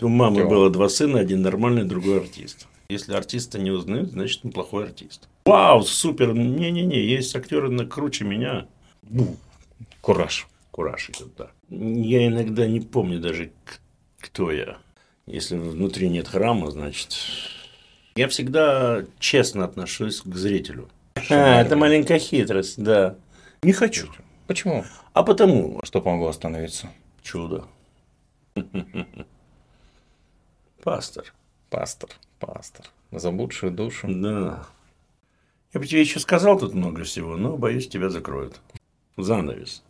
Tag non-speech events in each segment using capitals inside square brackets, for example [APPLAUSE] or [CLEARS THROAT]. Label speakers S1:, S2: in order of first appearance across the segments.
S1: У мамы Чего? было два сына, один нормальный, другой артист. Если артиста не узнают, значит он плохой артист. Вау, супер! Не-не-не, есть актеры на круче меня.
S2: Бу. Кураж.
S1: Кураж идет, да. Я иногда не помню даже, кто я. Если внутри нет храма, значит... Я всегда честно отношусь к зрителю. А, это маленькая хитрость, да.
S2: Не хочу. Почему?
S1: А потому.
S2: Что помогло остановиться?
S1: Чудо. Пастор.
S2: Пастор, пастор. Заблудшую душу.
S1: Да. Я бы тебе еще сказал тут много всего, но боюсь, тебя закроют. Занавес.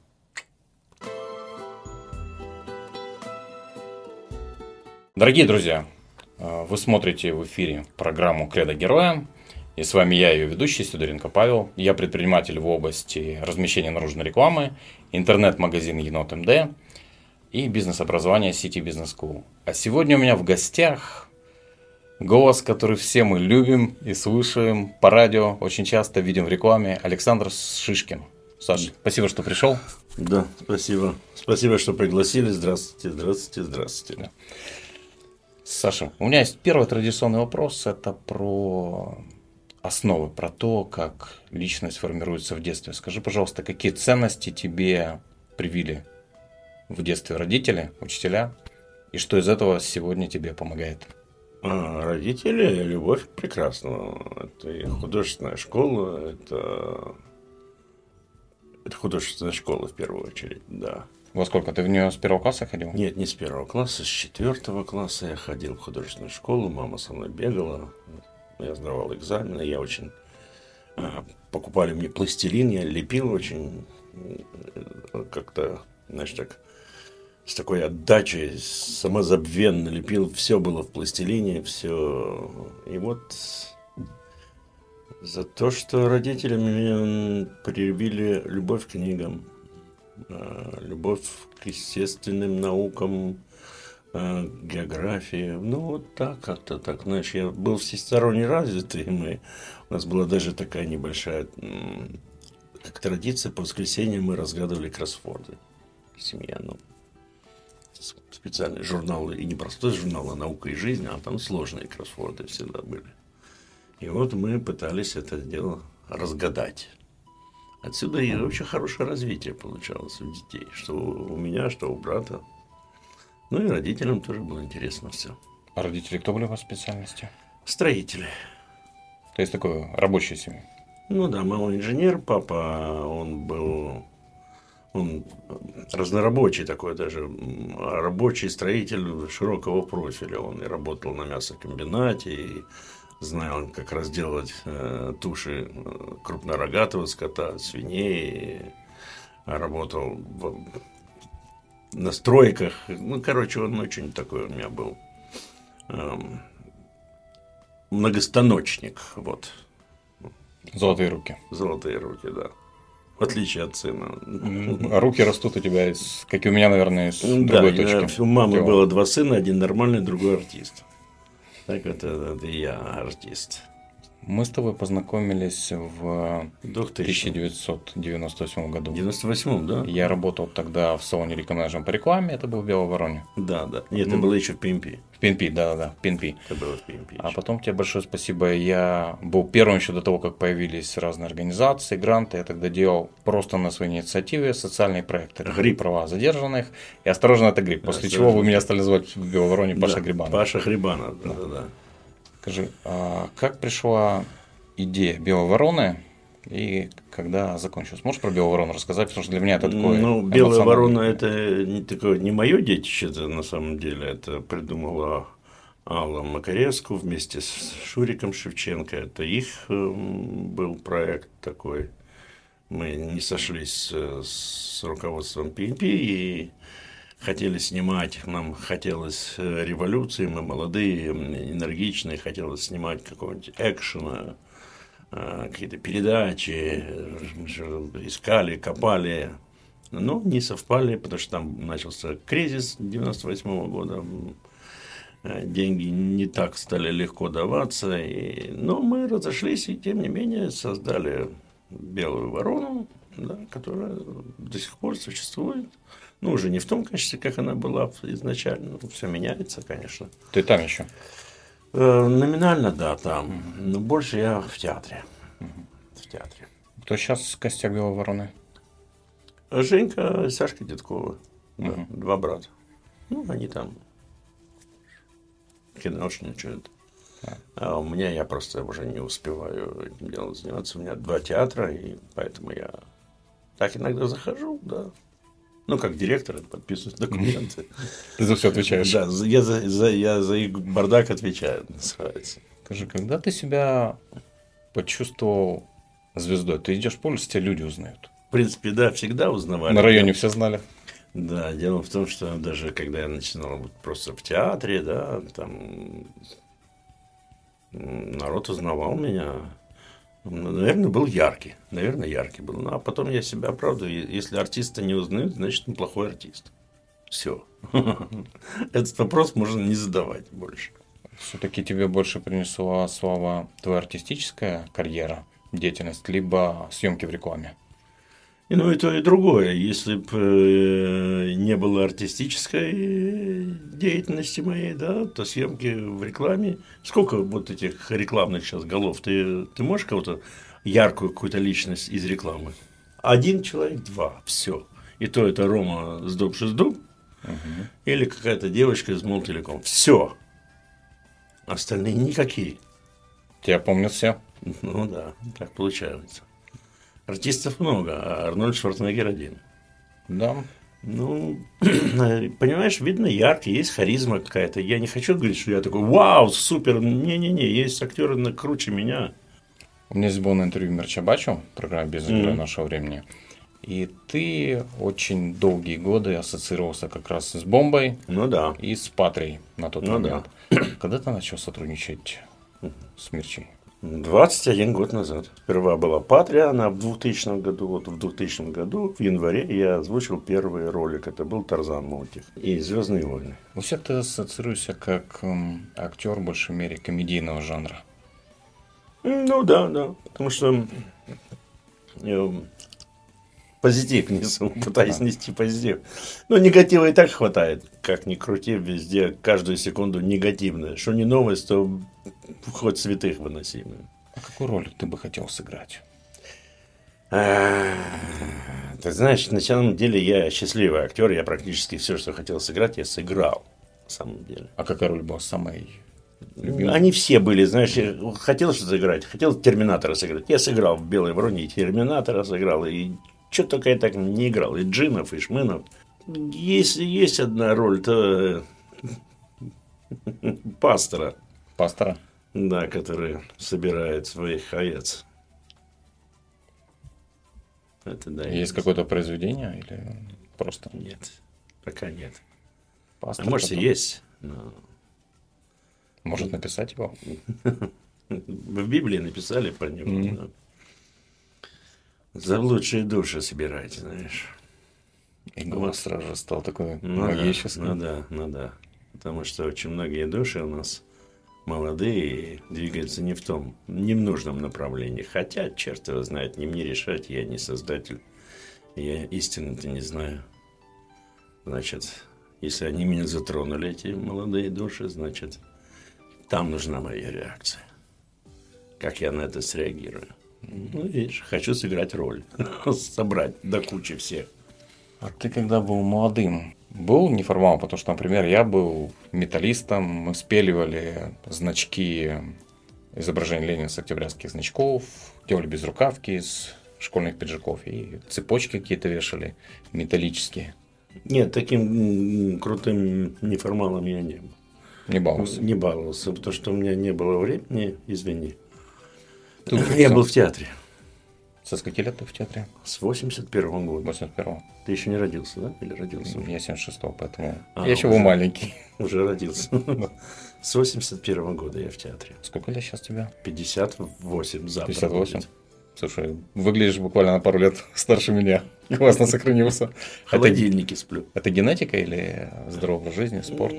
S2: Дорогие друзья, вы смотрите в эфире программу «Кредо героя». И с вами я, ее ведущий, Сидоренко Павел. Я предприниматель в области размещения наружной рекламы, интернет-магазин Енот МД и бизнес-образование City Business School. А сегодня у меня в гостях голос, который все мы любим и слушаем по радио, очень часто видим в рекламе, Александр Шишкин. Саша, спасибо, что пришел.
S1: Да, спасибо. Спасибо, что пригласили. Здравствуйте, здравствуйте, здравствуйте. Да.
S2: Саша, у меня есть первый традиционный вопрос. Это про основы, про то, как личность формируется в детстве. Скажи, пожалуйста, какие ценности тебе привили в детстве родители, учителя, и что из этого сегодня тебе помогает?
S1: А, родители, любовь прекрасного. Это и художественная школа, это, это художественная школа в первую очередь, да.
S2: Во сколько? Ты в нее с первого класса ходил?
S1: Нет, не с первого класса, с четвертого класса я ходил в художественную школу, мама со мной бегала, я сдавал экзамены, я очень... А, покупали мне пластилин, я лепил очень э, как-то, знаешь, так с такой отдачей, самозабвенно лепил, все было в пластилине, все. И вот за то, что родители мне привили любовь к книгам, а, любовь к естественным наукам, а, географии. Ну, вот так как-то так, знаешь, я был всесторонне развитый, мы, у нас была даже такая небольшая, как традиция, по воскресеньям мы разгадывали кроссворды. Семья, ну, специальные журналы, и не простой журнал, а «Наука и жизнь», а там сложные кроссворды всегда были. И вот мы пытались это дело разгадать. Отсюда и вообще хорошее развитие получалось у детей, что у меня, что у брата. Ну и родителям тоже было интересно все.
S2: А родители кто были по специальности?
S1: Строители.
S2: То есть такое рабочая семья?
S1: Ну да, мама инженер, папа, он был он разнорабочий такой даже, рабочий строитель широкого профиля. Он и работал на мясокомбинате, и знал, как разделывать э, туши э, крупнорогатого скота, свиней, работал в, на стройках. Ну, короче, он очень такой у меня был э, многостаночник. Вот.
S2: Золотые руки.
S1: Золотые руки, да. В отличие от сына.
S2: А руки растут у тебя, из, как и у меня, наверное, из да, другой точки.
S1: У мамы Тела. было два сына, один нормальный, другой артист. Так это, это я артист.
S2: Мы с тобой познакомились в 1998 году. В
S1: 98 да?
S2: Я работал тогда в салоне реконажем по рекламе, это был в Беловороне.
S1: Да, да. Нет, это было еще в ПМП.
S2: В ПНП, да, да, в ПНП.
S1: Это было в ПНП.
S2: А потом тебе большое спасибо. Я был первым еще до того, как появились разные организации, гранты. Я тогда делал просто на своей инициативе социальные проекты.
S1: Гриб.
S2: Права задержанных. И осторожно, это гриб. После чего вы меня стали звать в Беловороне Паша да, Грибанов.
S1: Паша Грибанов, да, да, да.
S2: Скажи, а как пришла идея Белой вороны и когда закончилась. Можешь про Белую ворону рассказать, потому что для меня это такое.
S1: Ну, Белая ворона это не такое не мое детище, это на самом деле это придумала Алла Макаревску вместе с Шуриком Шевченко. Это их эм, был проект такой. Мы не сошлись с руководством ПНП и хотели снимать, нам хотелось э, революции, мы молодые, энергичные, хотелось снимать какого-нибудь экшена, э, какие-то передачи, искали, копали, но не совпали, потому что там начался кризис 98 -го года, э, деньги не так стали легко даваться, и, но мы разошлись и тем не менее создали «Белую ворону», да, которая до сих пор существует. Ну, уже не в том качестве, как она была изначально. Ну, все меняется, конечно.
S2: Ты там еще?
S1: Э, номинально, да, там. Но больше я в театре. В театре.
S2: Кто сейчас костяк Белой Вороны?
S1: Женька, Сашка Дедкова. Да, Два брата. Ну, они там киношничают. А у меня я просто уже не успеваю этим делом заниматься. У меня два театра, и поэтому я так иногда захожу, да. Ну, как директор, подписываю документы.
S2: Ты за все отвечаешь.
S1: Да, я за, за, я за их бардак отвечаю, называется.
S2: Скажи, когда ты себя почувствовал звездой? Ты идешь по улице, тебя люди узнают.
S1: В принципе, да, всегда узнавали.
S2: На районе все знали.
S1: Да, дело в том, что даже когда я начинал вот просто в театре, да, там народ узнавал меня. Наверное, был яркий. Наверное, яркий был. Ну, а потом я себя оправдываю. Если артиста не узнают, значит, он плохой артист. Все. [LAUGHS] Этот вопрос можно не задавать больше.
S2: Все-таки тебе больше принесла слава твоя артистическая карьера, деятельность, либо съемки в рекламе?
S1: И ну и то, и другое. Если бы э, не было артистической деятельности моей, да, то съемки в рекламе. Сколько вот этих рекламных сейчас голов? Ты, ты можешь кого-то яркую какую-то личность из рекламы? Один человек, два, все. И то это Рома с дуб шездуб, угу. или какая-то девочка из Молтелеком. Все. Остальные никакие.
S2: Тебя помнят все.
S1: Ну да, так получается. Артистов много, а Арнольд Шварценеггер один.
S2: Да.
S1: Ну, [CLEARS THROAT] понимаешь, видно яркий, есть харизма какая-то. Я не хочу говорить, что я такой, вау, супер. Не-не-не, есть актеры на круче меня.
S2: У меня здесь было на интервью Мерчабачу, программа «Без игры mm-hmm. нашего времени». И ты очень долгие годы ассоциировался как раз с бомбой.
S1: Ну да.
S2: И с Патрией на тот
S1: ну,
S2: момент.
S1: Да.
S2: Когда ты начал сотрудничать с Мирчей?
S1: 21 год назад. Сперва была «Патрия», она в 2000 году, вот в 2000 году, в январе, я озвучил первый ролик. Это был «Тарзан Мультик» и «Звездные войны».
S2: У всех ты ассоциируешься как эм, актер, в большей мере, комедийного жанра.
S1: Ну да, да. Потому что я позитив несу, [LAUGHS] пытаюсь нести позитив. Но негатива и так хватает. Как ни крути, везде каждую секунду негативное. Что не новость, то хоть святых выносимые.
S2: А какую роль ты бы хотел сыграть?
S1: А, ты знаешь, на самом деле я счастливый актер, я практически все, что хотел сыграть, я сыграл. На самом деле.
S2: А какая роль была самой любимой?
S1: Они все были, знаешь, я хотел что-то сыграть, хотел Терминатора сыграть. Я сыграл в Белой Вороне и Терминатора сыграл, и что только я так не играл, и Джинов, и Шмынов. Если есть одна роль, то [LAUGHS] пастора.
S2: Пастора?
S1: Да, который собирает своих овец.
S2: Это да. Есть какое-то произведение или просто?
S1: Нет, пока нет.
S2: Пастор
S1: а может, потом... есть, но...
S2: Может написать его? [LAUGHS]
S1: В Библии написали про него. Mm-hmm. За лучшие души собирать, знаешь.
S2: И голос сразу же стал такой
S1: ну магический. Да, ну да, ну да. Потому что очень многие души у нас молодые двигаются не в том, не в нужном направлении. Хотя, черт его знает, не мне решать, я не создатель. Я истины-то не знаю. Значит, если они меня затронули, эти молодые души, значит, там нужна моя реакция. Как я на это среагирую. Ну, видишь, хочу сыграть роль. [LAUGHS] Собрать до кучи всех.
S2: А ты когда был молодым, был неформал, потому что, например, я был металлистом, мы спеливали значки изображения Ленина с октябрятских значков, делали безрукавки из школьных пиджаков и цепочки какие-то вешали металлические.
S1: Нет, таким крутым неформалом я не был.
S2: Не баловался?
S1: Не баловался, потому что у меня не было времени, извини. Ты я был в театре.
S2: Со скольки лет ты в театре?
S1: С 81 года.
S2: 81
S1: Ты еще не родился, да? Или родился?
S2: Я 76 поэтому а, я еще был маленький. [LAUGHS]
S1: Уже родился. С 81 года я в театре.
S2: Сколько лет сейчас тебе?
S1: 58 завтра
S2: 58? Будет. Слушай, выглядишь буквально на пару лет старше меня. Классно сохранился.
S1: В холодильнике сплю.
S2: Это генетика или здоровый жизни, спорт?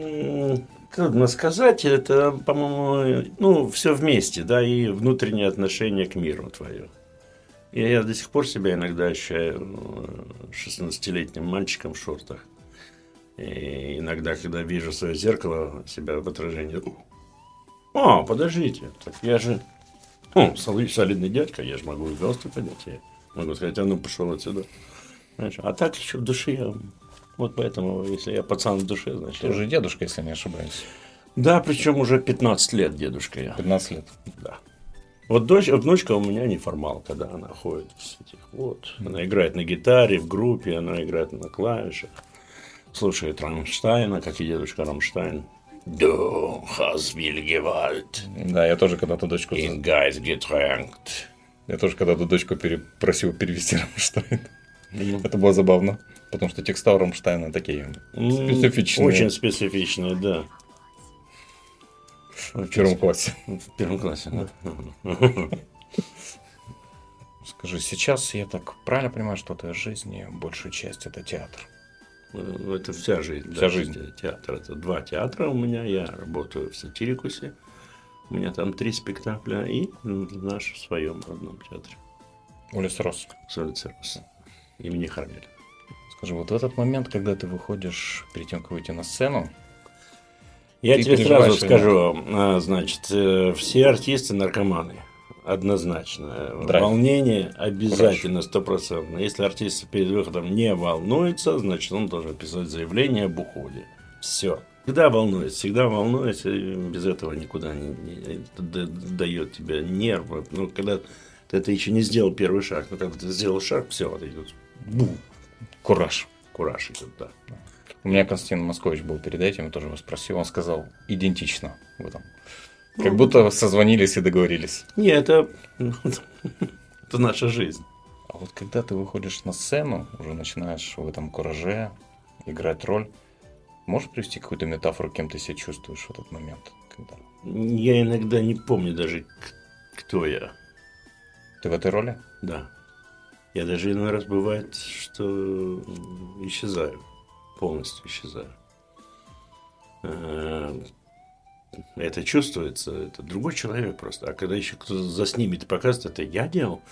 S1: Трудно сказать. Это, по-моему, ну, все вместе, да, и внутреннее отношение к миру твое. И я до сих пор себя иногда ощущаю 16-летним мальчиком в шортах. И иногда, когда вижу свое зеркало, себя в отражении, а, подождите, так я же о, солидный дядька, я же могу и галстук поднять. Я могу сказать, а ну пошел отсюда. Знаешь, а так еще в душе я... Вот поэтому, если я пацан в душе, значит...
S2: Ты уже дедушка, если не ошибаюсь.
S1: Да, причем уже 15 лет дедушка я.
S2: 15 лет.
S1: Да. Вот дочь, внучка у меня неформалка, да, она ходит в этих вот. Она играет на гитаре, в группе, она играет на клавишах, слушает Рамштайна, как и дедушка Рамштайн. Du hast viel Gewalt.
S2: Да, я тоже когда-то дочку...
S1: In Geist getränkt.
S2: Я тоже когда-то дочку перепросил перевести [LAUGHS] Рамштайн. Mm. Это было забавно, потому что текста Рамштайна такие специфичные.
S1: Очень специфичные, да.
S2: В первом классе.
S1: В первом классе, да.
S2: Скажи, сейчас я так правильно понимаю, что твоя жизнь, большую часть это театр?
S1: Ну, это вся жизнь.
S2: Вся да, жизнь.
S1: Театр. Это два театра у меня. Я работаю в Сатирикусе. У меня там три спектакля и наш в своем родном театре.
S2: Улица Рос.
S1: С улицы Рос. Имени Хармеля.
S2: Скажи, вот в этот момент, когда ты выходишь перед тем, как выйти на сцену,
S1: я тебе сразу скажу, а, значит, э, все артисты наркоманы. Однозначно. Драйв. Волнение обязательно, стопроцентно. Если артист перед выходом не волнуется, значит, он должен писать заявление об уходе. Все. Всегда волнуется, всегда волнуется, и без этого никуда не, не, дает тебе нервы. Ну, когда ты это еще не сделал первый шаг, но когда ты сделал шаг, все, вот идет. Бу.
S2: Кураж.
S1: Кураж идет, да.
S2: У меня Константин Москович был перед этим, я тоже его спросил, он сказал идентично в этом. Как будто созвонились и договорились.
S1: Не, это, [LAUGHS] это наша жизнь.
S2: А вот когда ты выходишь на сцену, уже начинаешь в этом кураже играть роль, можешь привести какую-то метафору, кем ты себя чувствуешь в этот момент? Когда...
S1: Я иногда не помню даже, кто я.
S2: Ты в этой роли?
S1: Да. Я даже иной раз бывает, что исчезаю. Полностью исчезаю. Э, это чувствуется, это другой человек просто. А когда еще кто-то заснимет и покажет, это я делал,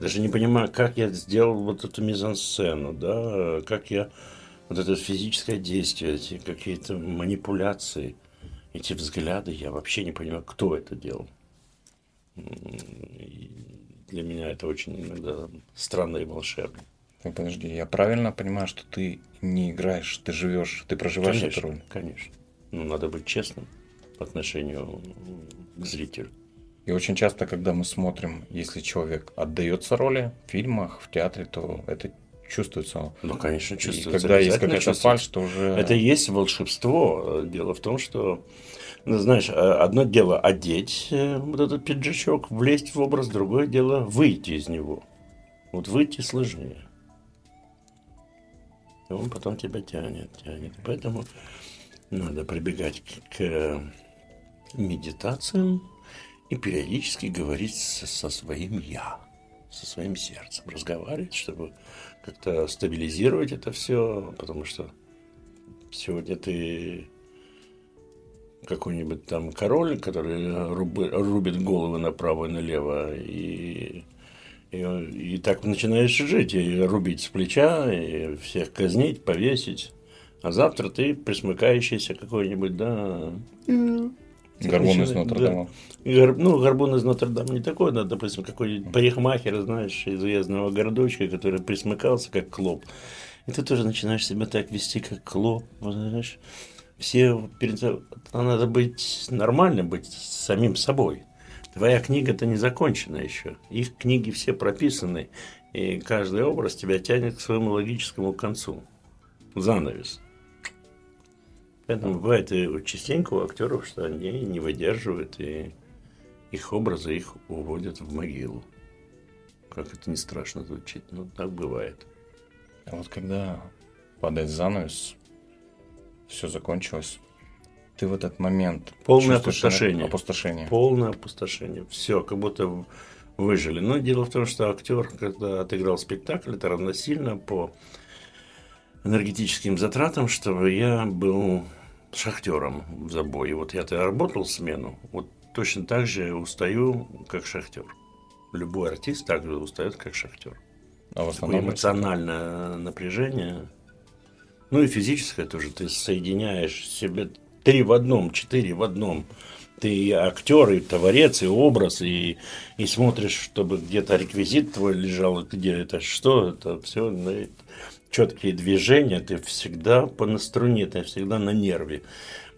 S1: даже не понимаю, как я сделал вот эту мизансцену, да, как я вот это физическое действие, эти какие-то манипуляции, эти взгляды, я вообще не понимаю, кто это делал. Для меня это очень иногда странно и волшебно.
S2: Так, подожди, я правильно понимаю, что ты не играешь, ты живешь, ты проживаешь
S1: конечно,
S2: эту роль?
S1: Конечно. Ну, надо быть честным по отношению к зрителю.
S2: И очень часто, когда мы смотрим, если человек отдается роли в фильмах, в театре, то это чувствуется.
S1: Ну, конечно, чувствуется.
S2: И когда есть какая-то фальшь, то уже...
S1: Это и есть волшебство. Дело в том, что, ну, знаешь, одно дело одеть э, вот этот пиджачок, влезть в образ, другое дело выйти из него. Вот выйти сложнее. И он потом тебя тянет, тянет. Поэтому надо прибегать к медитациям и периодически говорить со, со своим «я», со своим сердцем, разговаривать, чтобы как-то стабилизировать это все, потому что сегодня ты какой-нибудь там король, который руби, рубит головы направо и налево, и, и, и так начинаешь жить, и рубить с плеча, и всех казнить, повесить. А завтра ты присмыкающийся какой-нибудь, да,
S2: Горбун из Нотр-Дама.
S1: Да. Ну, горбун из Нотр-Дама не такой, но, допустим, какой-нибудь парикмахер, знаешь, из уездного городочка, который присмыкался, как клоп. И ты тоже начинаешь себя так вести, как клоп, знаешь. Все перед надо быть нормальным, быть самим собой. Твоя книга-то не закончена еще. Их книги все прописаны, и каждый образ тебя тянет к своему логическому концу. Занавес. Поэтому бывает и частенько у актеров, что они не выдерживают, и их образы их уводят в могилу. Как это не страшно звучит, но так бывает.
S2: А вот когда падает занавес, все закончилось. Ты в этот момент...
S1: Полное опустошение.
S2: Опустошение.
S1: Полное опустошение. Все, как будто выжили. Но дело в том, что актер, когда отыграл спектакль, это равносильно по энергетическим затратам, чтобы я был шахтером в забое. Вот я-то работал смену, вот точно так же устаю, как шахтер. Любой артист также устает, как шахтер.
S2: А в основном Такое
S1: эмоциональное напряжение ну и физическое тоже. Ты соединяешь себе три в одном, четыре в одном. Ты и актер, и творец, и образ, и, и смотришь, чтобы где-то реквизит твой лежал, где это что, это все. Ну, Четкие движения, ты всегда по наструне, ты всегда на нерве.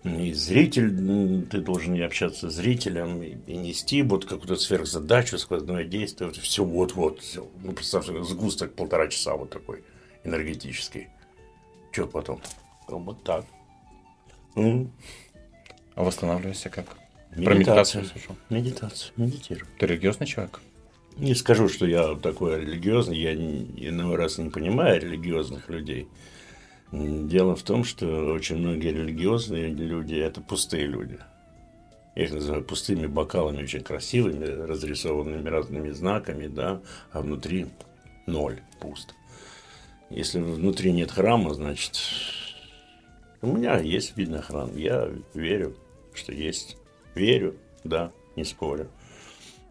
S1: И зритель, ты должен и общаться с зрителем, и, и нести вот какую-то сверхзадачу, сквозное действие, вот, все вот-вот. Ну, представь, сгусток полтора часа вот такой энергетический. Что потом? Вот так. Ну,
S2: а восстанавливайся как?
S1: Медитация.
S2: Про медитацию слышал.
S1: Медитация. Медитирую.
S2: Ты религиозный человек?
S1: Не скажу, что я такой религиозный. Я иного раз не понимаю религиозных людей. Дело в том, что очень многие религиозные люди – это пустые люди. Я их называю пустыми бокалами, очень красивыми, разрисованными разными знаками, да, а внутри ноль, пусто. Если внутри нет храма, значит... У меня есть, видно, храм. Я верю, что есть. Верю, да, не спорю.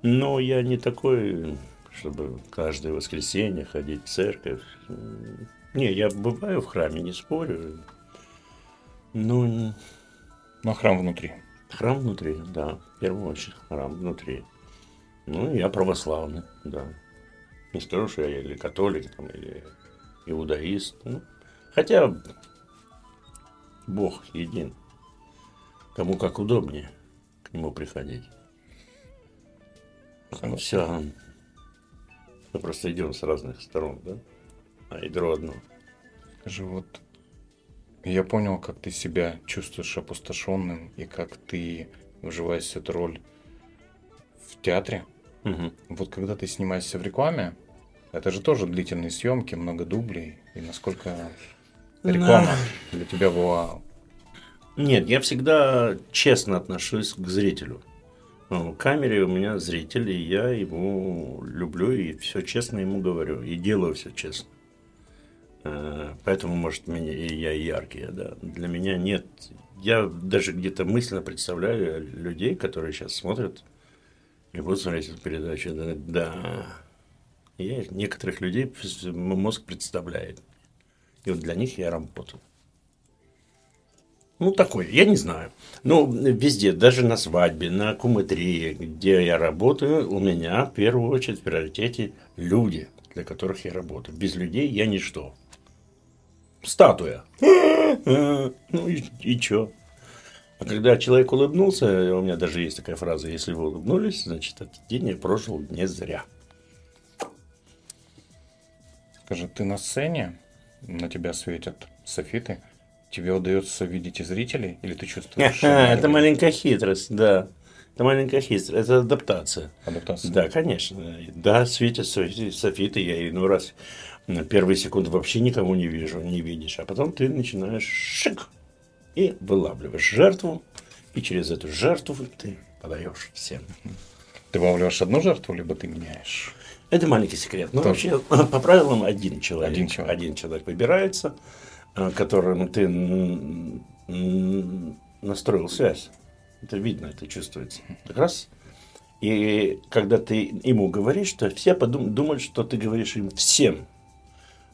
S1: Но я не такой, чтобы каждое воскресенье ходить в церковь. Не, я бываю в храме, не спорю.
S2: Ну, но храм внутри.
S1: Храм внутри, да. В первую очередь храм внутри. Ну, я православный, да. Не скажу, что я или католик, там, или иудаист. Ну, хотя Бог един. Кому как удобнее к нему приходить.
S2: Ну,
S1: все. Мы просто идем с разных сторон, да? А ядро одно.
S2: живот. я понял, как ты себя чувствуешь опустошенным и как ты вживаешься эту роль в театре.
S1: Угу.
S2: Вот когда ты снимаешься в рекламе, это же тоже длительные съемки, много дублей. И насколько реклама Но... для тебя была...
S1: Нет, я всегда честно отношусь к зрителю. Ну, В камере у меня зритель, и я его люблю, и все честно ему говорю, и делаю все честно. Э, поэтому, может, меня, и я яркий, да. Для меня нет. Я даже где-то мысленно представляю людей, которые сейчас смотрят и будут смотреть эту передачу. Да и некоторых людей мозг представляет. И вот для них я работал. Ну, такой, я не знаю. Ну, везде, даже на свадьбе, на кумытрии, где я работаю, у меня в первую очередь в приоритете люди, для которых я работаю. Без людей я ничто. Статуя. [GASPS] Ну и, и чё? А когда человек улыбнулся, у меня даже есть такая фраза, если вы улыбнулись, значит, этот день я прожил не зря.
S2: Скажи, ты на сцене, на тебя светят софиты, тебе удается видеть и зрителей, или ты чувствуешь... [LAUGHS]
S1: Это маленькая хитрость, да. Это маленькая хитрость, это адаптация.
S2: Адаптация.
S1: Да, конечно. Да, светят софиты, я ну раз на первые секунды вообще никого не вижу, не видишь, а потом ты начинаешь шик и вылавливаешь жертву, и через эту жертву ты подаешь всем.
S2: Ты вылавливаешь одну жертву, либо ты меняешь?
S1: Это маленький секрет.
S2: Ну,
S1: вообще, [LAUGHS] по правилам, один человек,
S2: один человек.
S1: Один человек выбирается, э, которым ты настроил связь. Это видно, это чувствуется. Как раз. И когда ты ему говоришь, то все подум- думают, что ты говоришь им всем.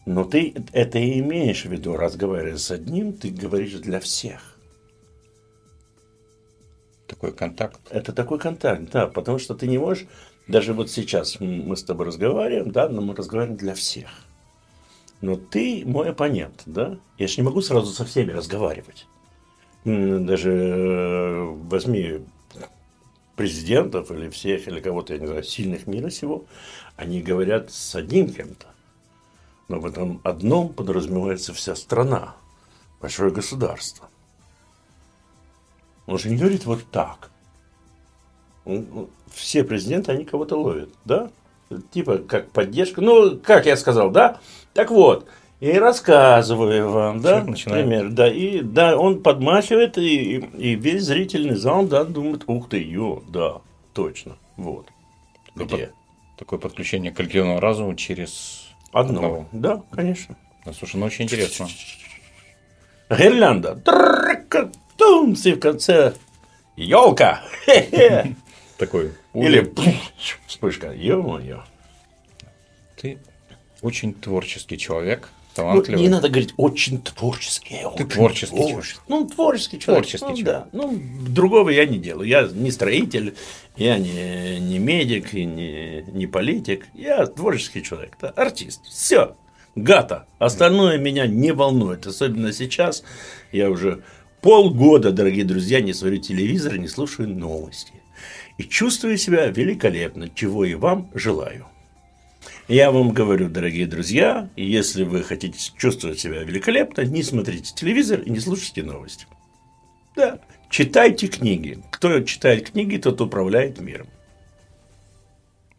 S1: Но ты это и имеешь в виду, разговаривая с одним, ты говоришь для всех.
S2: Такой контакт.
S1: Это такой контакт, да, потому что ты не можешь даже вот сейчас мы с тобой разговариваем, да, но мы разговариваем для всех. Но ты мой оппонент, да? Я же не могу сразу со всеми разговаривать. Даже э, возьми президентов или всех, или кого-то, я не знаю, сильных мира сего, они говорят с одним кем-то. Но в этом одном подразумевается вся страна, большое государство. Он же не говорит вот так – ну, ну, все президенты, они кого-то ловят, да? Типа, как поддержка. Ну, как я сказал, да? Так вот, и рассказываю вам, да, например, да, и да, он подмахивает, и, и весь зрительный зал, да, думает, ух ты, ё, да, точно, вот. Где?
S2: Такое подключение коллективного разума через одно.
S1: одного. Да, конечно.
S2: Да, слушай, ну очень интересно.
S1: Гирлянда. И в конце елка такой. Угол. Или [LAUGHS] вспышка. Ё-моё.
S2: Ты очень творческий человек.
S1: Ну,
S2: талантливый.
S1: Ну, не надо говорить очень творческий.
S2: Ты
S1: очень
S2: творческий, творческий.
S1: Ну, творческий человек.
S2: Творческий
S1: ну,
S2: человек.
S1: Да. Ну, другого я не делаю. Я не строитель, я не, не медик, и не, не политик. Я творческий человек, да, артист. Все. Гата. Остальное меня не волнует. Особенно сейчас. Я уже полгода, дорогие друзья, не смотрю телевизор, не слушаю новости. И чувствую себя великолепно, чего и вам желаю. Я вам говорю, дорогие друзья, если вы хотите чувствовать себя великолепно, не смотрите телевизор и не слушайте новости. Да, читайте книги. Кто читает книги, тот управляет миром.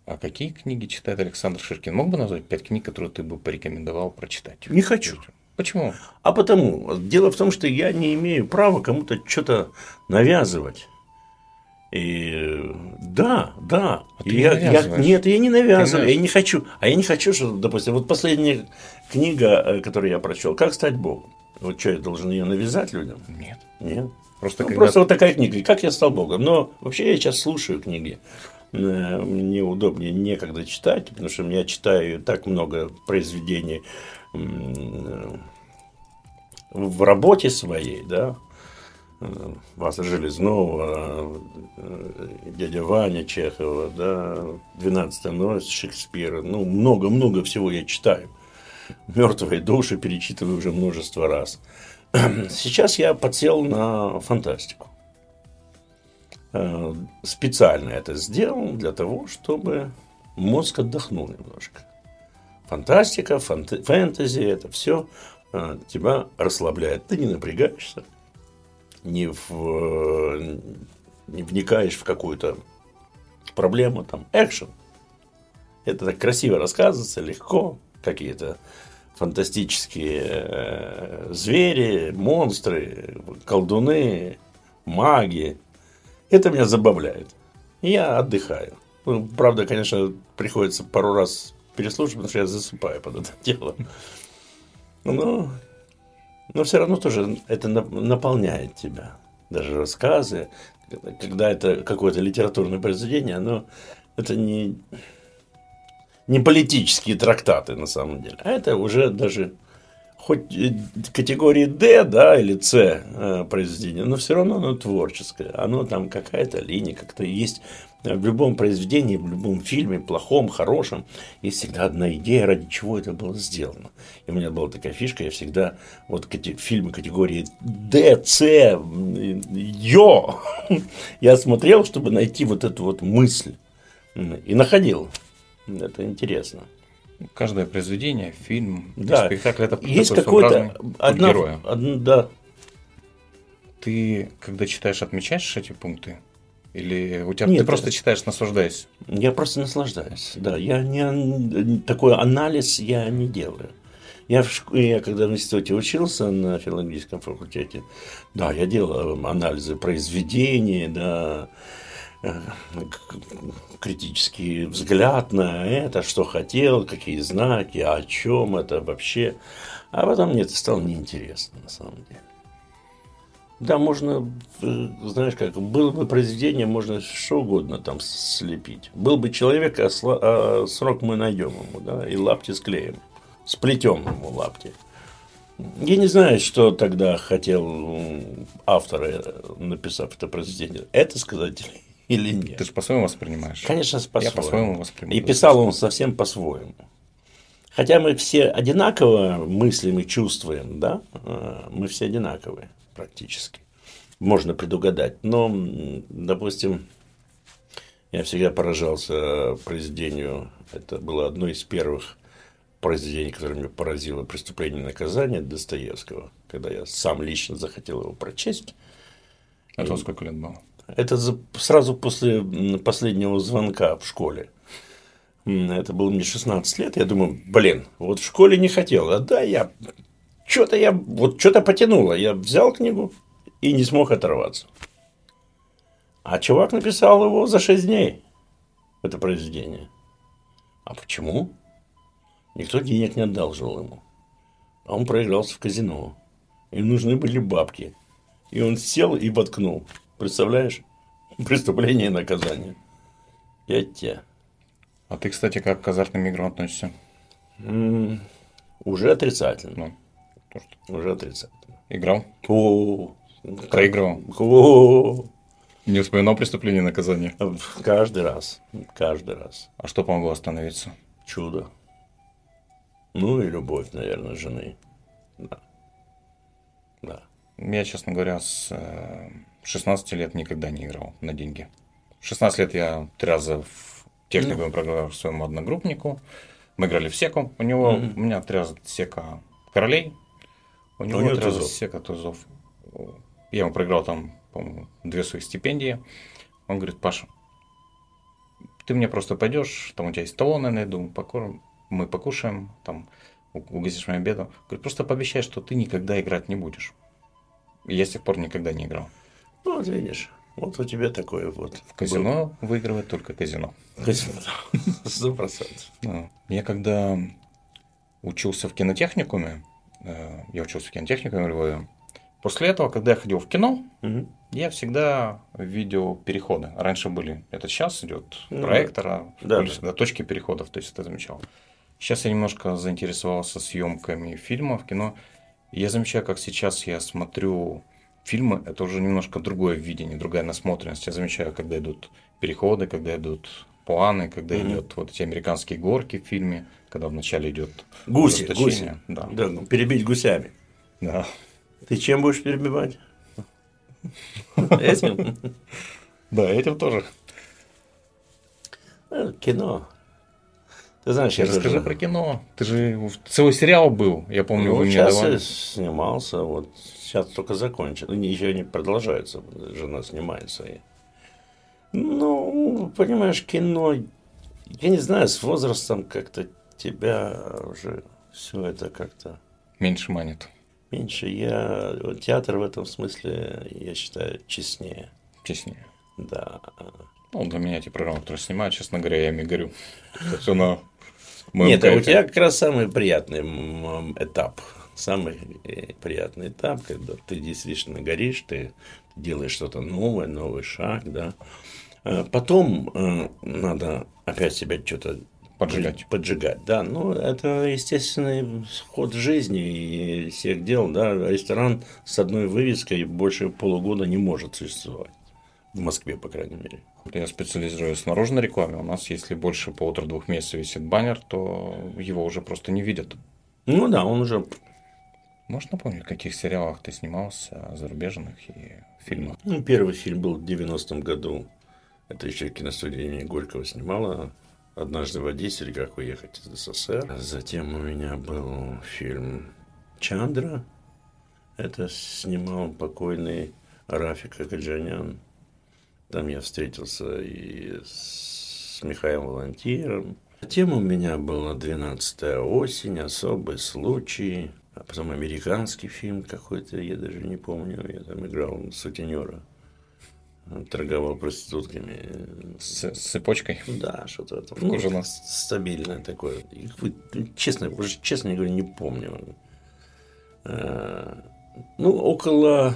S2: А какие книги читает Александр Ширкин? Мог бы назвать пять книг, которые ты бы порекомендовал прочитать?
S1: Не хочу.
S2: Почему?
S1: А потому, дело в том, что я не имею права кому-то что-то навязывать. И да, да.
S2: А
S1: я, я- нет, я не навязываю, я не хочу. А я не хочу, что, допустим, вот последняя книга, э, которую я прочел, «Как стать Богом». Вот что, я должен ее навязать людям?
S2: Нет.
S1: Нет.
S2: Просто
S1: Ну,
S2: когда
S1: Просто вот такая книга. Как я стал Богом. Но вообще я сейчас слушаю книги. Э, Мне удобнее некогда читать, потому что я читаю так много произведений в работе своей, да. Э, Васа Железнова, э, дядя Ваня Чехова, да, 12 ночь Шекспира. Ну, много-много всего я читаю. Мертвые души перечитываю уже множество раз. [CLEARS THROAT] Сейчас я подсел на фантастику. Э, Специально это сделал для того, чтобы мозг отдохнул немножко. Фантастика, фант- фэнтези, это все тебя расслабляет. Ты не напрягаешься, не, в, не вникаешь в какую-то проблему, там, экшен. Это так красиво рассказывается, легко. Какие-то фантастические э, звери, монстры, колдуны, маги. Это меня забавляет. Я отдыхаю. Ну, правда, конечно, приходится пару раз переслушать, потому что я засыпаю под это [LAUGHS] дело. Но, но все равно тоже это на- наполняет тебя. Даже рассказы, когда это какое-то литературное произведение, оно это не, не политические трактаты на самом деле, а это уже даже хоть категории D, да, или C э, произведение, но все равно оно творческое. Оно там какая-то линия, как-то есть в любом произведении, в любом фильме, плохом, хорошем, есть всегда одна идея, ради чего это было сделано. И у меня была такая фишка, я всегда вот фильмы категории D, C, Ё, [LAUGHS] я смотрел, чтобы найти вот эту вот мысль. И находил. Это интересно.
S2: Каждое произведение, фильм,
S1: Да.
S2: спектакль это
S1: Есть
S2: такой
S1: какой-то одна,
S2: героя.
S1: одна- да,
S2: Ты, когда читаешь, отмечаешь эти пункты? Или у тебя
S1: Нет,
S2: ты просто
S1: это-
S2: читаешь, наслаждаясь?
S1: Я просто наслаждаюсь. Да, я не такой анализ я не делаю. Я, в я когда в институте учился на филологическом факультете, да, я делал э, анализы произведений, да, э, критический взгляд на это, что хотел, какие знаки, о чем это вообще. А потом мне это стало неинтересно на самом деле. Да, можно, э, знаешь как, было бы произведение, можно что угодно там слепить. Был бы человек, а, сла- а срок мы найдем ему, да, и лапти склеим. Сплетем ему лапти. Я не знаю, что тогда хотел автор, э, написав это произведение. Это сказать или нет.
S2: Ты же по-своему воспринимаешь.
S1: Конечно,
S2: Я
S1: по-своему.
S2: по-своему воспринимаю.
S1: И писал он совсем по-своему. Хотя мы все одинаково мыслим и чувствуем, да, э, мы все одинаковые практически. Можно предугадать. Но, допустим, я всегда поражался произведению, это было одно из первых произведений, которое меня поразило «Преступление и наказание» Достоевского, когда я сам лично захотел его прочесть.
S2: Это сколько лет было?
S1: Это сразу после последнего звонка в школе. Это было мне 16 лет. Я думаю, блин, вот в школе не хотел. А да, я что-то я вот что-то потянуло. Я взял книгу и не смог оторваться. А чувак написал его за 6 дней. Это произведение. А почему? Никто денег не одалживал ему. А он проигрался в казино. Им нужны были бабки. И он сел и воткнул. Представляешь? Преступление и наказание. Петя.
S2: А ты, кстати, как к азартным играм относишься?
S1: М, Уже отрицательно.
S2: Ну, то, что
S1: Уже отрицательно.
S2: играл?
S1: О,
S2: Проигрывал?
S1: о,
S2: Не вспоминал преступление и наказание?
S1: Каждый раз. Каждый раз.
S2: А что помогло остановиться?
S1: Чудо. Ну и любовь, наверное, жены. Да. Да.
S2: Я, честно говоря, с э, 16 лет никогда не играл на деньги. В 16 лет я три раза в техникуме проиграл своему одногруппнику. Мы играли в секу. У него,
S1: Мгм.
S2: у меня три раза сека королей. У него,
S1: него
S2: три раза сека тузов. Я ему проиграл там, по-моему, две своих стипендии. Он говорит, Паша, ты мне просто пойдешь, там у тебя есть талоны, найду, покормим, мы покушаем, там угостишь мне обеду. Говорит, просто пообещай, что ты никогда играть не будешь. И я с тех пор никогда не играл.
S1: Ну, вот видишь. Вот у тебя такое вот.
S2: В казино выигрывает только казино.
S1: было. Казино. [LAUGHS] Сто процентов.
S2: Да. Я когда учился в кинотехникуме, э, я учился в кинотехникуме в Львове, после этого, когда я ходил в кино,
S1: Мгм.
S2: я всегда видел переходы. Раньше были, это сейчас идет
S1: Ну,
S2: проектора,
S1: да,
S2: были
S1: да.
S2: всегда точки переходов, то есть это замечал. Сейчас я немножко заинтересовался съемками фильмов, кино. Я замечаю, как сейчас я смотрю фильмы, это уже немножко другое видение, другая насмотренность. Я замечаю, когда идут переходы, когда идут планы, когда
S1: Мгм.
S2: идут вот эти американские горки в фильме, когда вначале идет
S1: Гуси, гуси.
S2: Да.
S1: Да, ну, перебить гусями.
S2: да.
S1: Ты чем будешь перебивать? [LAUGHS] Этим?
S2: Да, этим тоже.
S1: Э, Кино. Ты знаешь, я
S2: Расскажи
S1: тоже-
S2: про кино. Ты же целый сериал был, я помню,
S1: Ну,
S2: вы мне
S1: сейчас
S2: давали.
S1: снимался, вот сейчас только закончил. Ну, Еще не продолжается, жена снимается. Ну, понимаешь, кино, я не знаю, с возрастом как-то тебя уже все это как-то
S2: Меньше манит,
S1: меньше. Я театр в этом смысле, я считаю, честнее.
S2: честнее.
S1: Да.
S2: Ну, для меня эти программы, которые снимаю, честно говоря, я ими горю. Это все
S1: Нет, а у
S2: кайфе.
S1: тебя как раз самый приятный этап. Самый э, приятный этап, когда ты действительно горишь, ты делаешь что-то новое, новый шаг, да. А Потом э, надо опять себя что-то
S2: Поджигать.
S1: Поджигать, да. Ну, это естественный ход жизни и всех дел, да. Ресторан с одной вывеской больше полугода не может существовать. В Москве, по крайней мере.
S2: Я специализируюсь в наружной рекламе. У нас, если больше полутора-двух месяцев висит баннер, то его уже просто не видят.
S1: Ну да, он уже
S2: Можешь напомнить, в каких сериалах ты снимался, зарубежных и фильмах?
S1: Ну, первый фильм был в 90-м году. Это еще киностудия имени Горького снимала. «Однажды водитель. Как уехать из СССР». Затем у меня был фильм «Чандра». Это снимал покойный Рафик Акаджанян. Там я встретился и с Михаилом Волонтиром. Затем у меня была «12 осень», «Особый случай», а потом американский фильм какой-то, я даже не помню, я там играл сутенера, торговал проститутками.
S2: С, с цепочкой?
S1: Да, что-то.
S2: Кожаное.
S1: Ну, стабильное такое. И Честно, уже честно я говорю, не помню. Э, Ну, около,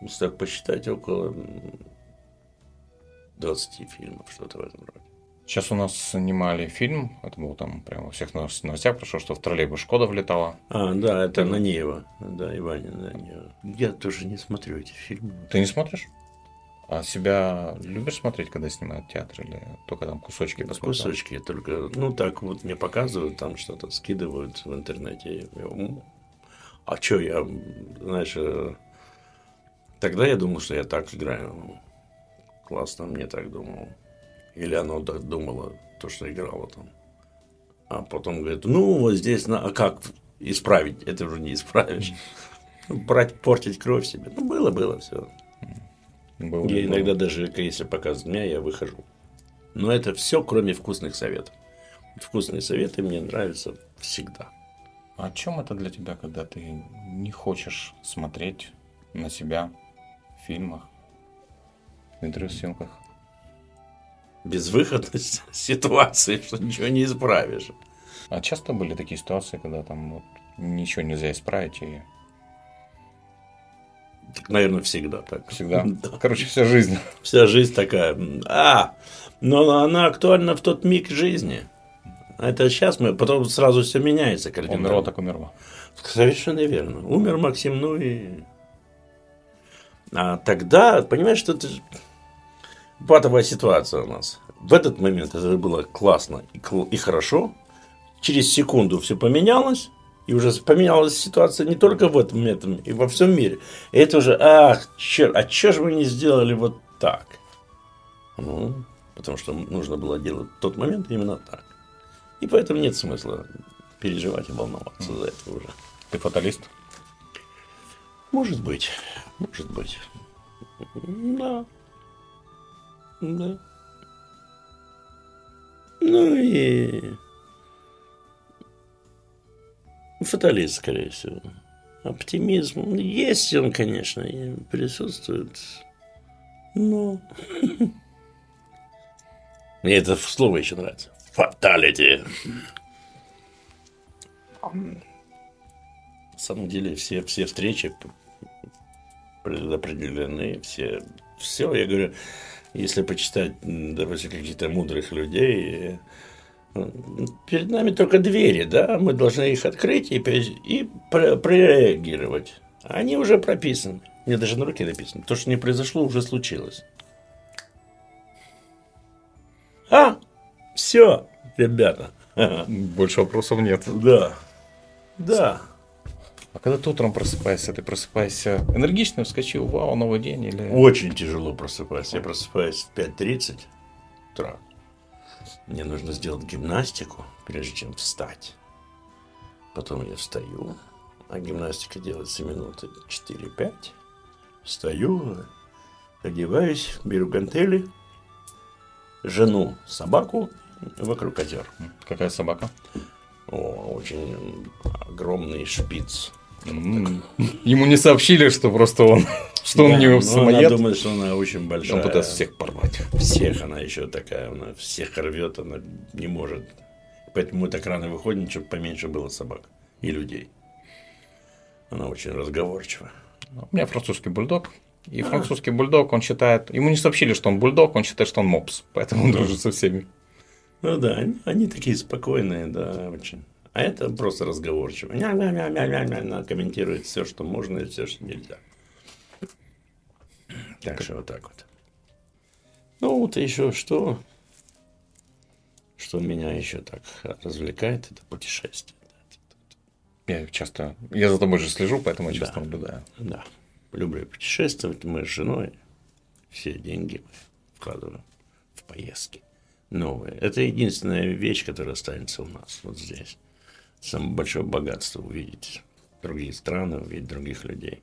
S1: если так посчитать, около 20 фильмов, что-то в этом роде.
S2: Сейчас у нас снимали фильм, это был там прямо во всех новос- новостях прошло, что в троллейбус Шкода влетала.
S1: А, да, это Нанеева. Да, Иванина Нанеева. Я тоже не смотрю эти фильмы.
S2: Ты не смотришь? А себя любишь смотреть, когда снимают театр, или только там кусочки посмотрел?
S1: Кусочки только, ну так вот мне показывают, там что-то скидывают в интернете. А что я, знаешь, э, тогда я думал, что я так играю. Классно, мне так думал. Или оно так думало, то, что играло там. А потом говорит, ну вот здесь, на... а как исправить? Это уже не исправишь. [LAUGHS] Брать, портить кровь себе. Ну, было, было все.
S2: Было,
S1: Я
S2: было.
S1: иногда даже, если показывают меня, я выхожу. Но это все, кроме вкусных советов. Вкусные советы мне нравятся всегда.
S2: А о чем это для тебя, когда ты не хочешь смотреть на себя в фильмах, в интервью-съемках?
S1: Безвыходность [LAUGHS] ситуации, что ничего не исправишь.
S2: А часто были такие ситуации, когда там вот ничего нельзя исправить и
S1: Так, наверное, всегда так.
S2: Всегда. [LAUGHS]
S1: Да.
S2: Короче, вся жизнь.
S1: Вся жизнь такая. А, но она актуальна в тот миг жизни. Это сейчас мы, потом сразу все меняется кардинально.
S2: Умерло так умерло.
S1: Совершенно верно. Умер Максим, ну и... А тогда, понимаешь, что же патовая ситуация у нас. В этот момент это было классно и, кл- и хорошо. Через секунду все поменялось. И уже поменялась ситуация не только в этом, этом и во всем мире. И это уже, ах, черт, а что же вы не сделали вот так? Ну, потому что нужно было делать в тот момент именно так. И поэтому нет смысла переживать и волноваться за это уже.
S2: Ты фаталист?
S1: Может быть, может быть. Да. Да. Ну и фаталист, скорее всего. Оптимизм. Есть он, конечно, и присутствует. Но... [LAUGHS] Мне это слово еще нравится. Фаталити. На самом деле все, все встречи предопределены, все, все, я говорю, если почитать, допустим, каких-то мудрых людей, э, перед нами только двери, да, мы должны их открыть и, и про- прореагировать. Они уже прописаны. Мне даже на руке написано. То, что не произошло, уже случилось. А, все, ребята. [LAUGHS]
S2: Больше вопросов нет.
S1: Да, да.
S2: А когда ты утром просыпаешься, ты просыпаешься энергично, вскочил, вау, новый день или...
S1: Очень тяжело просыпаться. Я просыпаюсь в 5.30 утра. Мне нужно сделать гимнастику, прежде чем встать. Потом я встаю, а гимнастика делается минуты 4-5. Встаю, одеваюсь, беру гантели, жену, собаку вокруг озер.
S2: Какая собака?
S1: О, очень огромный шпиц.
S2: Ему не сообщили, что просто он, что он не
S1: но
S2: самоед.
S1: Она думает, что она очень большая.
S2: Он пытается всех порвать.
S1: Всех она еще такая, она всех рвет, она не может. Поэтому мы так рано выходим, чтобы поменьше было собак и людей. Она очень разговорчива.
S2: У меня французский бульдог. И французский бульдог, он считает... Ему не сообщили, что он бульдог, он считает, что он мопс. Поэтому он дружит со всеми.
S1: Ну да, они, они такие спокойные, да, очень. А это просто разговорчиво. Она комментирует все, что можно и все, что нельзя. Так что вот так вот. Ну, вот еще что? Что меня еще так развлекает, это путешествие.
S2: Я часто... Я за тобой же слежу, поэтому я часто
S1: Да.
S2: наблюдаю.
S1: Да. Люблю путешествовать. Мы с женой все деньги вкладываем в поездки новые. Это единственная вещь, которая останется у нас вот здесь. Самое большое богатство увидеть другие страны, увидеть других людей.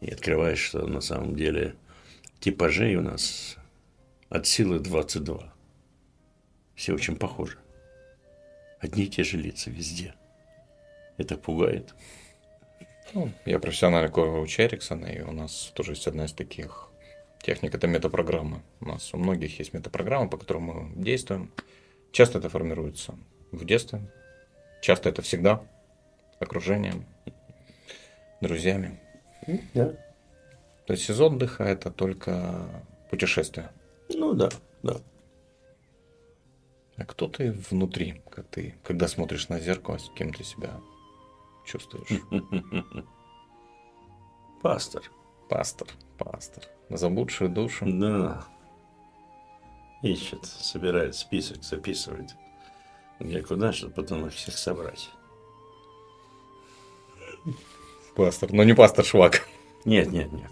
S1: И открываешь, что на самом деле типажей у нас от силы 22. Все очень похожи. Одни и те же лица везде. Это пугает.
S2: Ну, я профессиональный коуч Эриксона, и у нас тоже есть одна из таких техник, это метапрограммы. У нас у многих есть метапрограммы, по которым мы действуем. Часто это формируется в детстве, часто это всегда окружением, друзьями.
S1: Да.
S2: То есть из отдыха это только путешествие.
S1: Ну да, да.
S2: А кто ты внутри, как ты, когда смотришь на зеркало, с кем ты себя чувствуешь? [LAUGHS]
S1: Пастор.
S2: Пастор, пастор. Заблудшую душу.
S1: Да. Ищет, собирает список, записывает. Где куда, чтобы потом их всех собрать.
S2: Пастор, но не пастор Швак.
S1: Нет, нет, нет.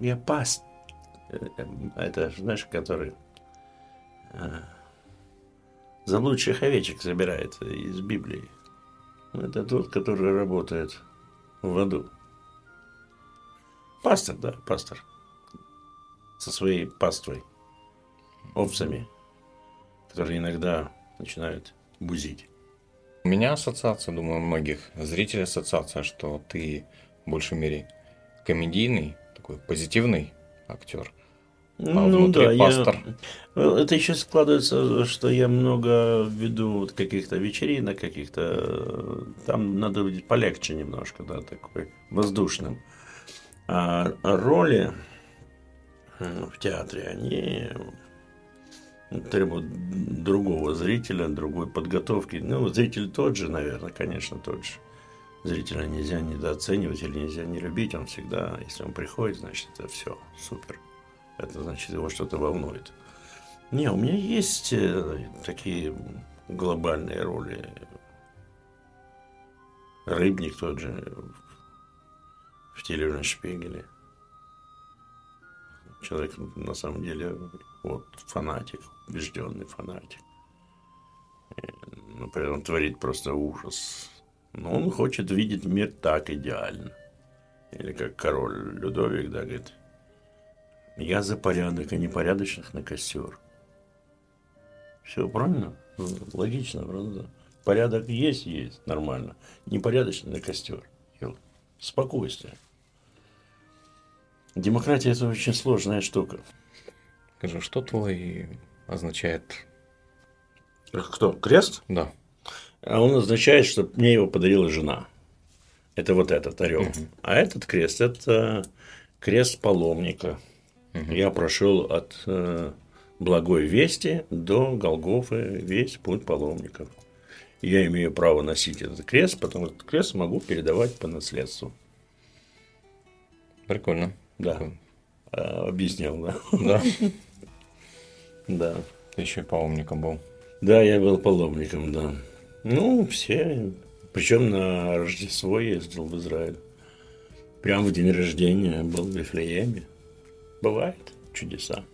S1: Я паст. э, э, Это, знаешь, который э, заблудших овечек собирает из Библии. Это тот, который работает в аду. Пастор, да, пастор. Со своей паствой. Овцами. Которые иногда начинают бузить.
S2: У меня ассоциация, думаю, у многих зрителей ассоциация, что ты в большей мере комедийный, такой позитивный актер, а ну, да, пастор.
S1: Я... Это еще складывается, что я много веду каких-то вечеринок, каких-то... Там надо быть полегче немножко, да, такой воздушным. А роли в театре, они требуют другого зрителя, другой подготовки. Ну, зритель тот же, наверное, конечно, тот же. Зрителя нельзя недооценивать или нельзя не любить. Он всегда, если он приходит, значит, это все супер. Это значит, его что-то волнует. Не, у меня есть э, такие глобальные роли. Рыбник тот же в телевизионном шпигеле. Человек на самом деле вот фанатик, убежденный фанатик. Например, он творит просто ужас. Но он хочет видеть мир так идеально. Или как король Людовик, да, говорит, я за порядок, а не порядочных на костер. Все правильно? Логично, правда? Порядок есть, есть, нормально. Непорядочный на костер. Спокойствие. Демократия – это очень сложная штука.
S2: Скажи, что твой означает?
S1: Кто? Крест?
S2: Да.
S1: А он означает, что мне его подарила жена. Это вот этот орел. Угу. А этот крест – это крест паломника. Угу. Я прошел от э, благой вести до Голгофы весь путь паломников. Я имею право носить этот крест, потому что этот крест могу передавать по наследству.
S2: Прикольно.
S1: Да. А, объяснил, да.
S2: Да. [LAUGHS]
S1: Да.
S2: Ты еще паломником был.
S1: Да, я был паломником, да. Ну, все. Причем на Рождество ездил в Израиль. Прямо в день рождения был в Вифлееме. Бывает чудеса.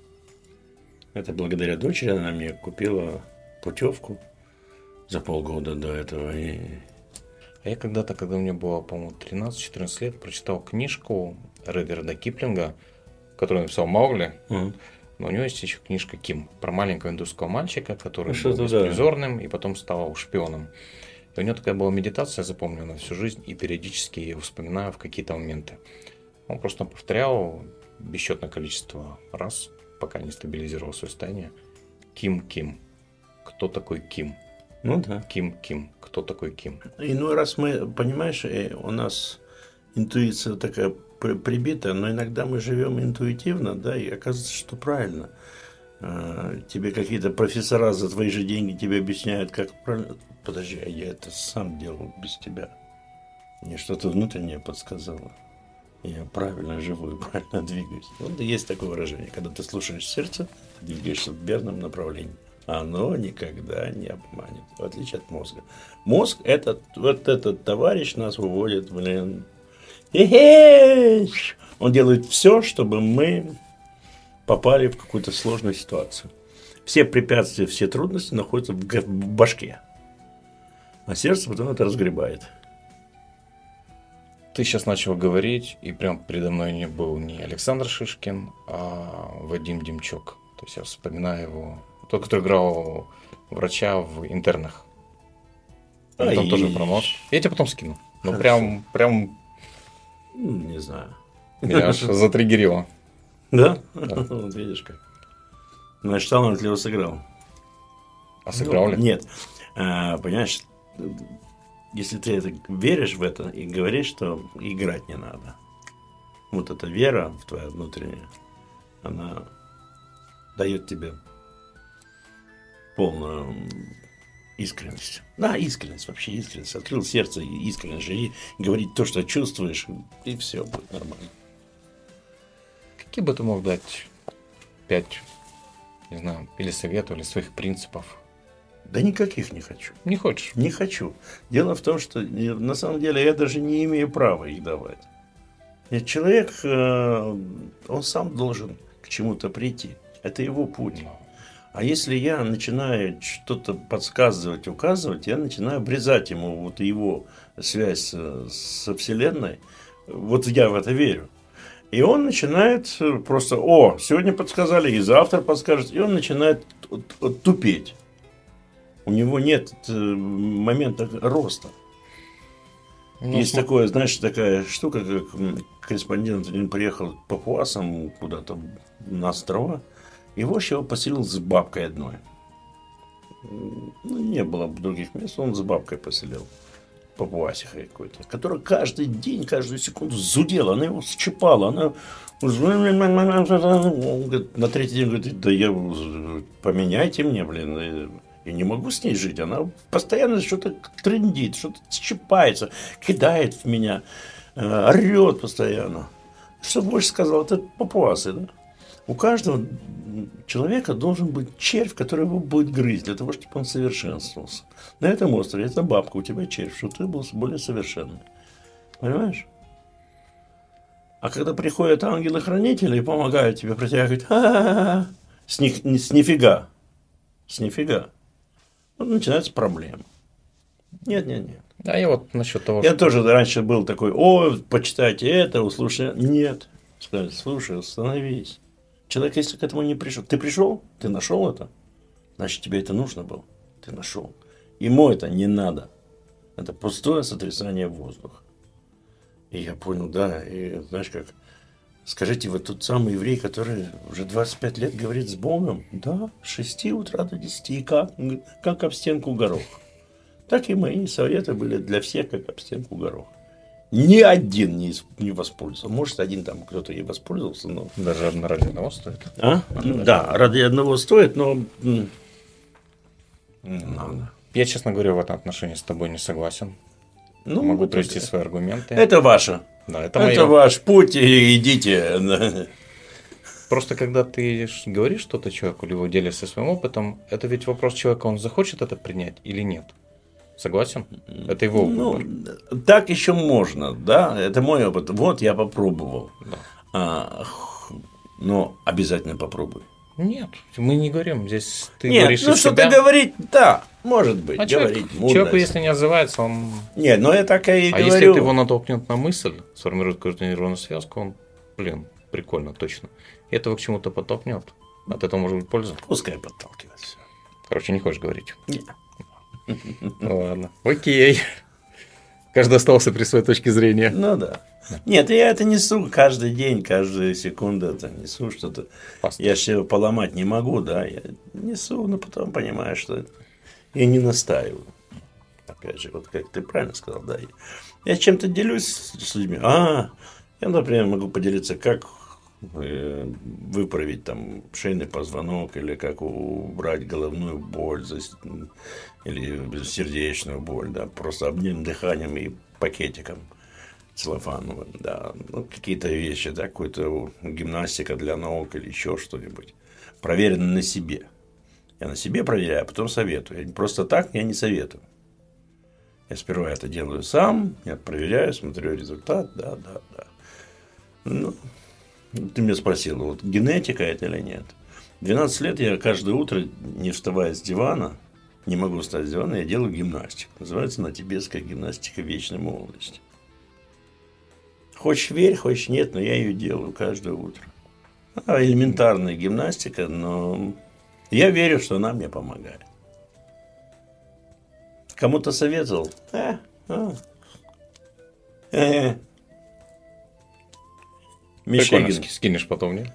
S1: Это благодаря дочери она мне купила путевку за полгода до этого. И...
S2: А я когда-то, когда мне было, по-моему, 13-14 лет, прочитал книжку Редерда Киплинга, которую написал Маугли. Uh-huh. Но у него есть еще книжка Ким про маленького индусского мальчика, который ну, был беспризорным да. и потом стал шпионом. И у него такая была медитация, запомнена на всю жизнь, и периодически я его вспоминаю в какие-то моменты. Он просто повторял бесчетное количество раз, пока не стабилизировал свое состояние. Ким Ким. Кто такой Ким?
S1: Ну да.
S2: Ким Ким. Кто такой Ким?
S1: Иной раз мы, понимаешь, э, у нас интуиция такая прибита, но иногда мы живем интуитивно, да, и оказывается, что правильно. А, тебе какие-то профессора за твои же деньги тебе объясняют, как правильно. Подожди, а я это сам делал без тебя. Мне что-то внутреннее подсказало. Я правильно живу и правильно двигаюсь. Вот есть такое выражение. Когда ты слушаешь сердце, ты двигаешься в верном направлении. Оно никогда не обманет, в отличие от мозга. Мозг, этот, вот этот товарищ нас выводит, блин, он делает все, чтобы мы попали в какую-то сложную ситуацию. Все препятствия, все трудности находятся в башке. А сердце потом это разгребает.
S2: Ты сейчас начал говорить, и прям передо мной не был не Александр Шишкин, а Вадим Демчук. То есть я вспоминаю его, тот, который играл врача в интернах. Он там тоже промот. Я тебе потом скину. Ну, прям, прям
S1: не знаю.
S2: Меня аж [LAUGHS] затриггерило.
S1: Да? [LAUGHS] Вот видишь как. Значит, талантливо сыграл.
S2: А сыграл ли?
S1: Ну, нет. А, понимаешь, если ты это веришь в это и говоришь, что играть не надо. Вот эта вера в твою внутреннюю, она дает тебе полную Искренность. Да, искренность, вообще искренность. Открыл сердце, искренне живи, говорить то, что чувствуешь, и все будет нормально.
S2: Какие бы ты мог дать пять, не знаю, или советов, или своих принципов?
S1: Да никаких не хочу.
S2: Не хочешь?
S1: Не хочу. Дело в том, что на самом деле я даже не имею права их давать. Нет, человек, э, он сам должен к чему-то прийти. Это его путь. No. А если я начинаю что-то подсказывать, указывать, я начинаю обрезать ему вот его связь со Вселенной. Вот я в это верю. И он начинает просто, о, сегодня подсказали, и завтра подскажет, и он начинает тупеть. У него нет э, момента роста. Ну, Есть смотри. такое, знаешь, такая штука, как корреспондент один приехал к папуасам куда-то на острова, и вождь его поселил с бабкой одной. Ну, не было других мест, он с бабкой поселил. Папуасихой какой-то, которая каждый день, каждую секунду зудела, она его счипала, она на третий день говорит, да я поменяйте мне, блин, я не могу с ней жить. Она постоянно что-то трендит, что-то счипается, кидает в меня, э, орет постоянно. Что больше сказал, это папуасы, да? У каждого человека должен быть червь, который его будет грызть, для того, чтобы он совершенствовался. На этом острове это бабка, у тебя червь, чтобы ты был более совершенный. Понимаешь? А когда приходят ангелы-хранители и помогают тебе протягивать, а с, них, с нифига, с нифига, вот начинаются проблемы. Нет, нет, нет.
S2: А я вот насчет того,
S1: Я что... тоже раньше был такой, о, почитайте это, услышите. Нет. Слушай, остановись. Человек, если к этому не пришел, ты пришел, ты нашел это, значит, тебе это нужно было. Ты нашел. Ему это не надо. Это пустое сотрясание воздуха. И я понял, да, и знаешь как, скажите, вы тот самый еврей, который уже 25 лет говорит с Богом? Да, с 6 утра до 10, и как? Как об стенку горох. Так и мои советы были для всех, как об стенку горох ни один не, не воспользовался. Может, один там кто-то и воспользовался, но...
S2: Даже ради одного стоит.
S1: А? Ради да, ради одного стоит, но...
S2: Надо. Я, честно говоря, в этом отношении с тобой не согласен. Ну, Могу привести это... свои аргументы.
S1: Это ваше.
S2: Да, это,
S1: это
S2: мое.
S1: ваш путь, и идите.
S2: Просто когда ты говоришь что-то человеку, либо делишься своим опытом, это ведь вопрос человека, он захочет это принять или нет. Согласен? Это его
S1: ну, выбор. Так еще можно, да, это мой опыт. Вот я попробовал. Да. А, но обязательно попробуй.
S2: Нет, мы не говорим. Здесь ты
S1: Нет,
S2: говоришь
S1: ну что-то говорить, да, может быть. А
S2: говорить человек, человеку, если не отзывается, он.
S1: Нет, но я так и а
S2: говорю. А если ты его натолкнет на мысль, сформирует какую-то нейронную связку, он, блин, прикольно, точно. И этого к чему-то подтолкнет. От этого может быть польза.
S1: Пускай подталкивается.
S2: Короче, не хочешь говорить.
S1: Нет.
S2: Ну ладно. Окей. Каждый остался при своей точке зрения.
S1: Ну да. Нет, я это несу каждый день, каждую секунду это несу что-то. Я его поломать не могу, да. Я несу, но потом понимаю, что я не настаиваю. Опять же, вот как ты правильно сказал, да. Я чем-то делюсь с людьми. А, я, например, могу поделиться, как выправить там шейный позвонок или как убрать головную боль или сердечную боль, да, просто одним дыханием и пакетиком целлофановым, да, ну, какие-то вещи, да, какую-то гимнастика для ног или еще что-нибудь, проверено на себе. Я на себе проверяю, а потом советую. Просто так я не советую. Я сперва это делаю сам, я проверяю, смотрю результат, да, да, да. Ну, ты меня спросил, вот генетика это или нет? 12 лет я каждое утро, не вставая с дивана, не могу встать с дивана, я делаю гимнастику. Называется она тибетская гимнастика вечной молодости. Хочешь верь, хочешь нет, но я ее делаю каждое утро. А, элементарная гимнастика, но я верю, что она мне помогает. Кому-то советовал? А, а.
S2: Э, Мишегин. скинешь потом, нет?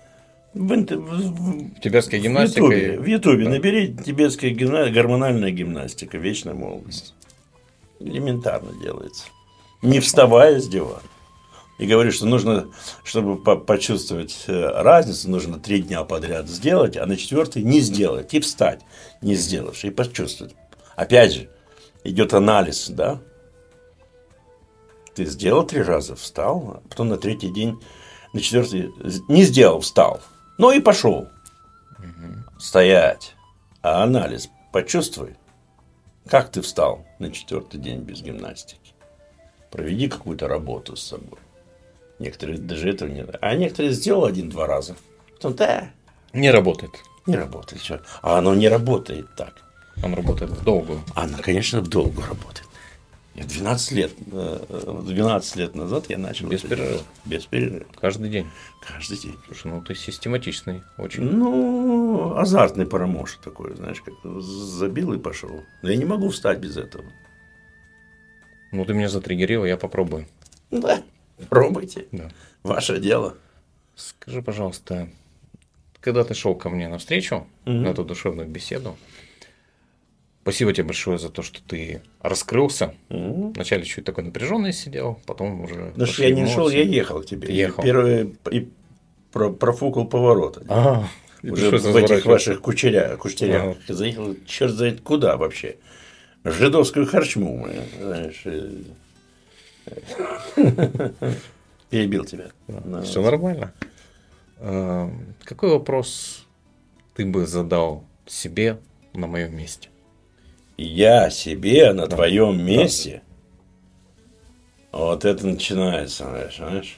S2: В, в, тибетская гимнастика. В
S1: Ютубе, в Ютубе да. набери тибетская гимна... гормональная гимнастика, вечная молодость. Элементарно делается. Не вставая с дивана. И говорю, что нужно, чтобы почувствовать э, разницу, нужно три дня подряд сделать, а на четвертый не сделать. И встать, не сделавши, и почувствовать. Опять же, идет анализ, да? Ты сделал три раза, встал, а потом на третий день на четвертый не сделал, встал. Ну и пошел. Угу. Стоять. А анализ почувствуй. Как ты встал на четвертый день без гимнастики? Проведи какую-то работу с собой. Некоторые даже этого не... А некоторые сделал один-два раза. Потом, да.
S2: Не работает.
S1: Не работает. Что? А оно не работает так.
S2: Он работает в долгую.
S1: Оно, конечно, в долгую работает. 12 лет, 12 э, лет назад я начал.
S2: Без перерыва.
S1: Без перерыва.
S2: Каждый день.
S1: Каждый день.
S2: Слушай, ну ты систематичный очень.
S1: Ну, азартный парамош такой, знаешь, как забил и пошел. Но я не могу встать без этого.
S2: Ну, ты меня затриггерил, я попробую.
S1: Да, пробуйте.
S2: Да.
S1: Ваше дело.
S2: Скажи, пожалуйста, когда ты шел ко мне навстречу,
S1: Мгм.
S2: на эту душевную беседу, спасибо тебе большое за то, что ты раскрылся.
S1: Мгм.
S2: Вначале чуть такой напряженный сидел, потом уже...
S1: Ну что я не шел, я ехал к тебе.
S2: Ты ехал.
S1: Первый и про- профукал повороты.
S2: А,
S1: Уже в этих ваших кучерях, куштярях. Заехал, черт знает куда вообще. В жидовскую харчму, мы, знаешь. э. [LAUGHS] Перебил тебя. Ну,
S2: Все нормально. А, Какой вопрос ты бы задал себе на моем месте?
S1: Я себе на твоем месте. Вот это начинается, знаешь, знаешь.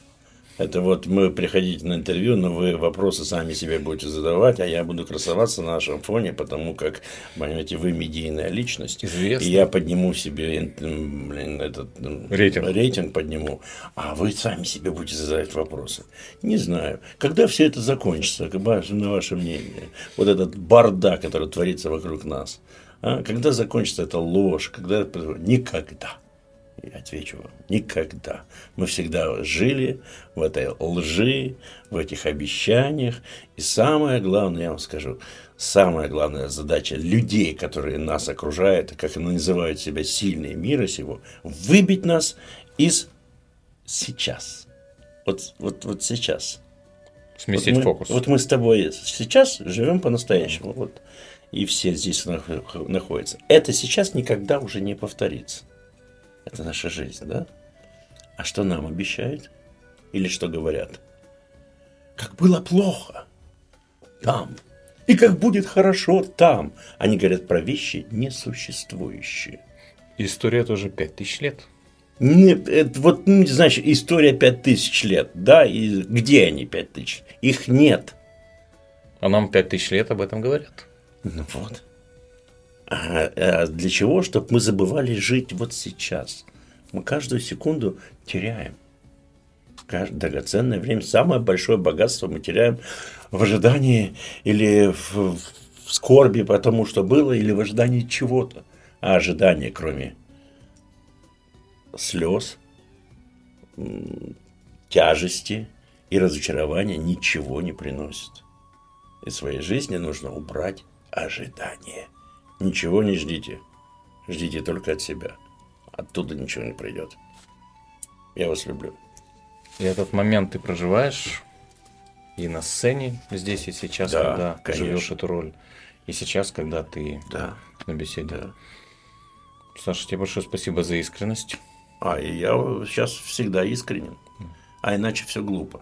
S1: Это вот мы приходите на интервью, но вы вопросы сами себе будете задавать, а я буду красоваться на нашем фоне, потому как, понимаете, вы медийная личность.
S2: Известно.
S1: И я подниму себе, блин, этот
S2: Рейтинг.
S1: рейтинг подниму, а вы сами себе будете задавать вопросы. Не знаю. Когда все это закончится, на ваше мнение? Вот этот бардак, который творится вокруг нас. А? Когда закончится эта ложь? Когда... Никогда. Я отвечу вам, никогда. Мы всегда жили в этой лжи, в этих обещаниях. И самое главное, я вам скажу, самая главная задача людей, которые нас окружают, как они называют себя сильные мира сего, выбить нас из сейчас. Вот, вот, вот сейчас.
S2: Сместить
S1: вот мы,
S2: фокус.
S1: Вот мы с тобой сейчас живем по-настоящему. Вот. И все здесь нах- находятся. Это сейчас никогда уже не повторится. Это наша жизнь, да? А что нам обещают? Или что говорят? Как было плохо там. И как будет хорошо там. Они говорят про вещи несуществующие.
S2: История тоже 5000 лет.
S1: Не- это вот, ну, значит, история 5000 лет, да, и где они 5000? Их нет.
S2: А нам 5000 лет об этом говорят.
S1: Ну вот. А, а для чего? Чтобы мы забывали жить вот сейчас. Мы каждую секунду теряем. Кажд- Драгоценное время, самое большое богатство мы теряем в ожидании или в, в скорби по тому, что было, или в ожидании чего-то. А ожидание, кроме слез, тяжести и разочарования, ничего не приносит. Из своей жизни нужно убрать ожидание. Ничего не ждите. Ждите только от себя. Оттуда ничего не придет. Я вас люблю.
S2: И этот момент ты проживаешь и на сцене здесь и сейчас,
S1: Да,
S2: когда
S1: конечно.
S2: живешь эту роль, и сейчас, когда ты
S1: Да,
S2: на беседе.
S1: да.
S2: Саша, тебе большое спасибо за искренность.
S1: А, и я сейчас всегда искренен. А иначе все глупо.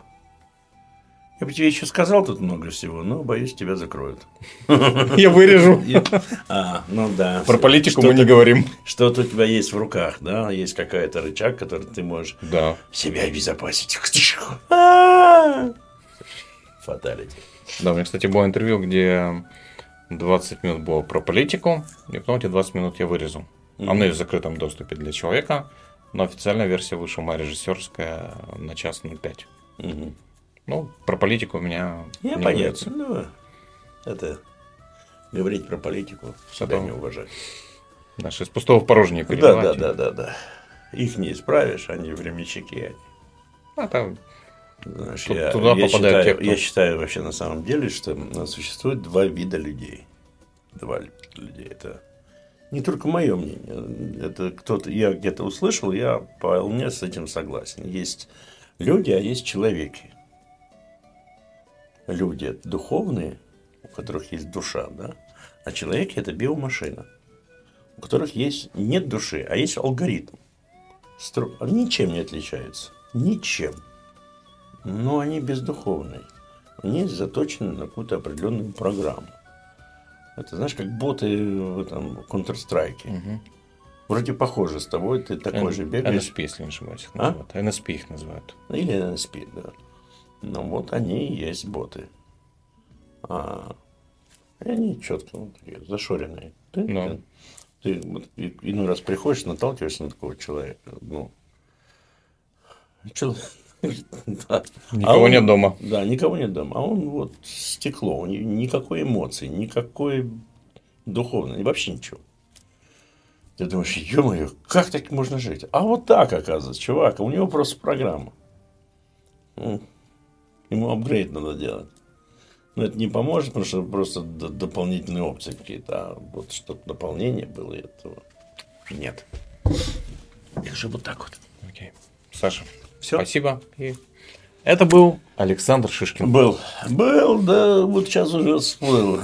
S1: Я бы тебе еще сказал тут много всего, но боюсь, тебя закроют.
S2: Я вырежу. [LAUGHS]
S1: А, ну да.
S2: Про политику мы не говорим.
S1: Что-то у тебя есть в руках, да? Есть какая-то рычаг, который ты можешь
S2: Да.
S1: себя обезопасить. [LAUGHS] А! Фаталити.
S2: Да, у меня, кстати, было интервью, где 20 минут было про политику, и потом эти 20 минут я вырезал. Оно есть в закрытом доступе для человека, но официальная версия вышла моя режиссерская на час 05.
S1: Мгм.
S2: Ну, про политику у меня
S1: Я
S2: не
S1: понятно. Ну, это говорить про политику, себя
S2: Да.
S1: не уважать.
S2: Знаешь, из пустого в порожнее
S1: Да, да, да, да, да. Их не исправишь, они временщики.
S2: А там
S1: Знаешь,
S2: Тут-
S1: я,
S2: туда
S1: я считаю,
S2: те, кто-
S1: я считаю вообще на самом деле, что существует два вида людей. Два людей. Это не только мое мнение. Это кто-то, я где-то услышал, я вполне с этим согласен. Есть люди, а есть человеки. Люди духовные, у которых есть душа, да, а человеки это биомашина, у которых есть нет души, а есть алгоритм. Стру- Они ничем не отличаются. Ничем. Но они бездуховные. Они заточены на какую-то определенную программу. Это знаешь, как боты в этом Counter-Strike.
S2: мгм.
S1: Вроде похоже с тобой, ты такой
S2: Н-
S1: же бегаешь.
S2: NSP, если не ошибаюсь, их
S1: А?
S2: называют. NSP их называют.
S1: Или NSP, да. Ну вот они и есть боты. А, и они четко вот такие, зашоренные. Ты,
S2: Ну.
S1: ты, ты иной раз приходишь, наталкиваешься на такого человека. Ну, чел- [LAUGHS] да.
S2: Никого
S1: А он-
S2: нет дома.
S1: Да, никого нет дома. А он вот стекло, у него никакой эмоции, никакой духовной, вообще ничего. Ты думаешь, ё-моё, как так можно жить? А вот так, оказывается, чувак, у него просто программа. Ему апгрейд надо делать. Но это не поможет, потому что просто дополнительные опции какие-то. А вот чтобы дополнение было этого нет.
S2: Я же вот так вот. Окей. Саша, все. Спасибо. И это был Александр Шишкин.
S1: Был. Был, да, вот сейчас уже всплыл.